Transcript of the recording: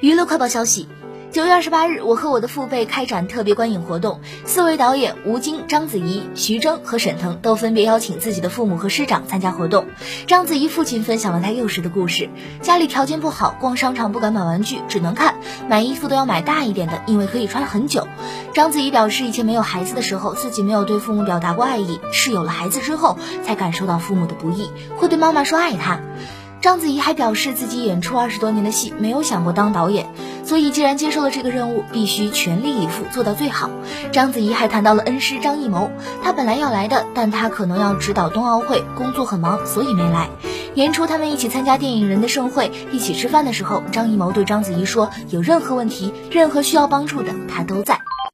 娱乐快报消息：九月二十八日，我和我的父辈开展特别观影活动，四位导演吴京、章子怡、徐峥和沈腾都分别邀请自己的父母和师长参加活动。章子怡父亲分享了他幼时的故事，家里条件不好，逛商场不敢买玩具，只能看，买衣服都要买大一点的，因为可以穿很久。章子怡表示，以前没有孩子的时候，自己没有对父母表达过爱意，是有了孩子之后才感受到父母的不易，会对妈妈说爱她。章子怡还表示，自己演出二十多年的戏，没有想过当导演，所以既然接受了这个任务，必须全力以赴做到最好。章子怡还谈到了恩师张艺谋，他本来要来的，但他可能要指导冬奥会，工作很忙，所以没来。年初他们一起参加电影人的盛会，一起吃饭的时候，张艺谋对章子怡说：“有任何问题，任何需要帮助的，他都在。”